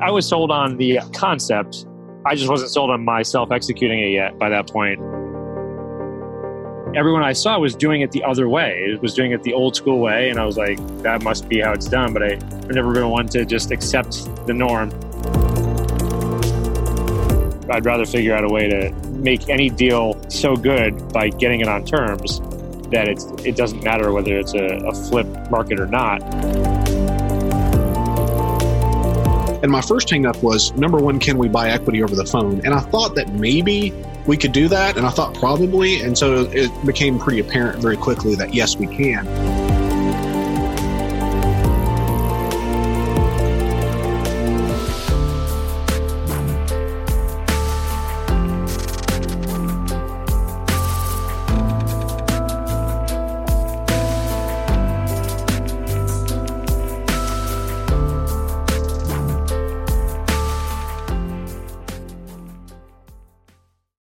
I was sold on the concept. I just wasn't sold on myself executing it yet by that point. Everyone I saw was doing it the other way. It was doing it the old school way, and I was like, that must be how it's done. But I've never been one to just accept the norm. I'd rather figure out a way to make any deal so good by getting it on terms that it's, it doesn't matter whether it's a, a flip market or not. And my first hang up was number one, can we buy equity over the phone? And I thought that maybe we could do that. And I thought probably. And so it became pretty apparent very quickly that yes, we can.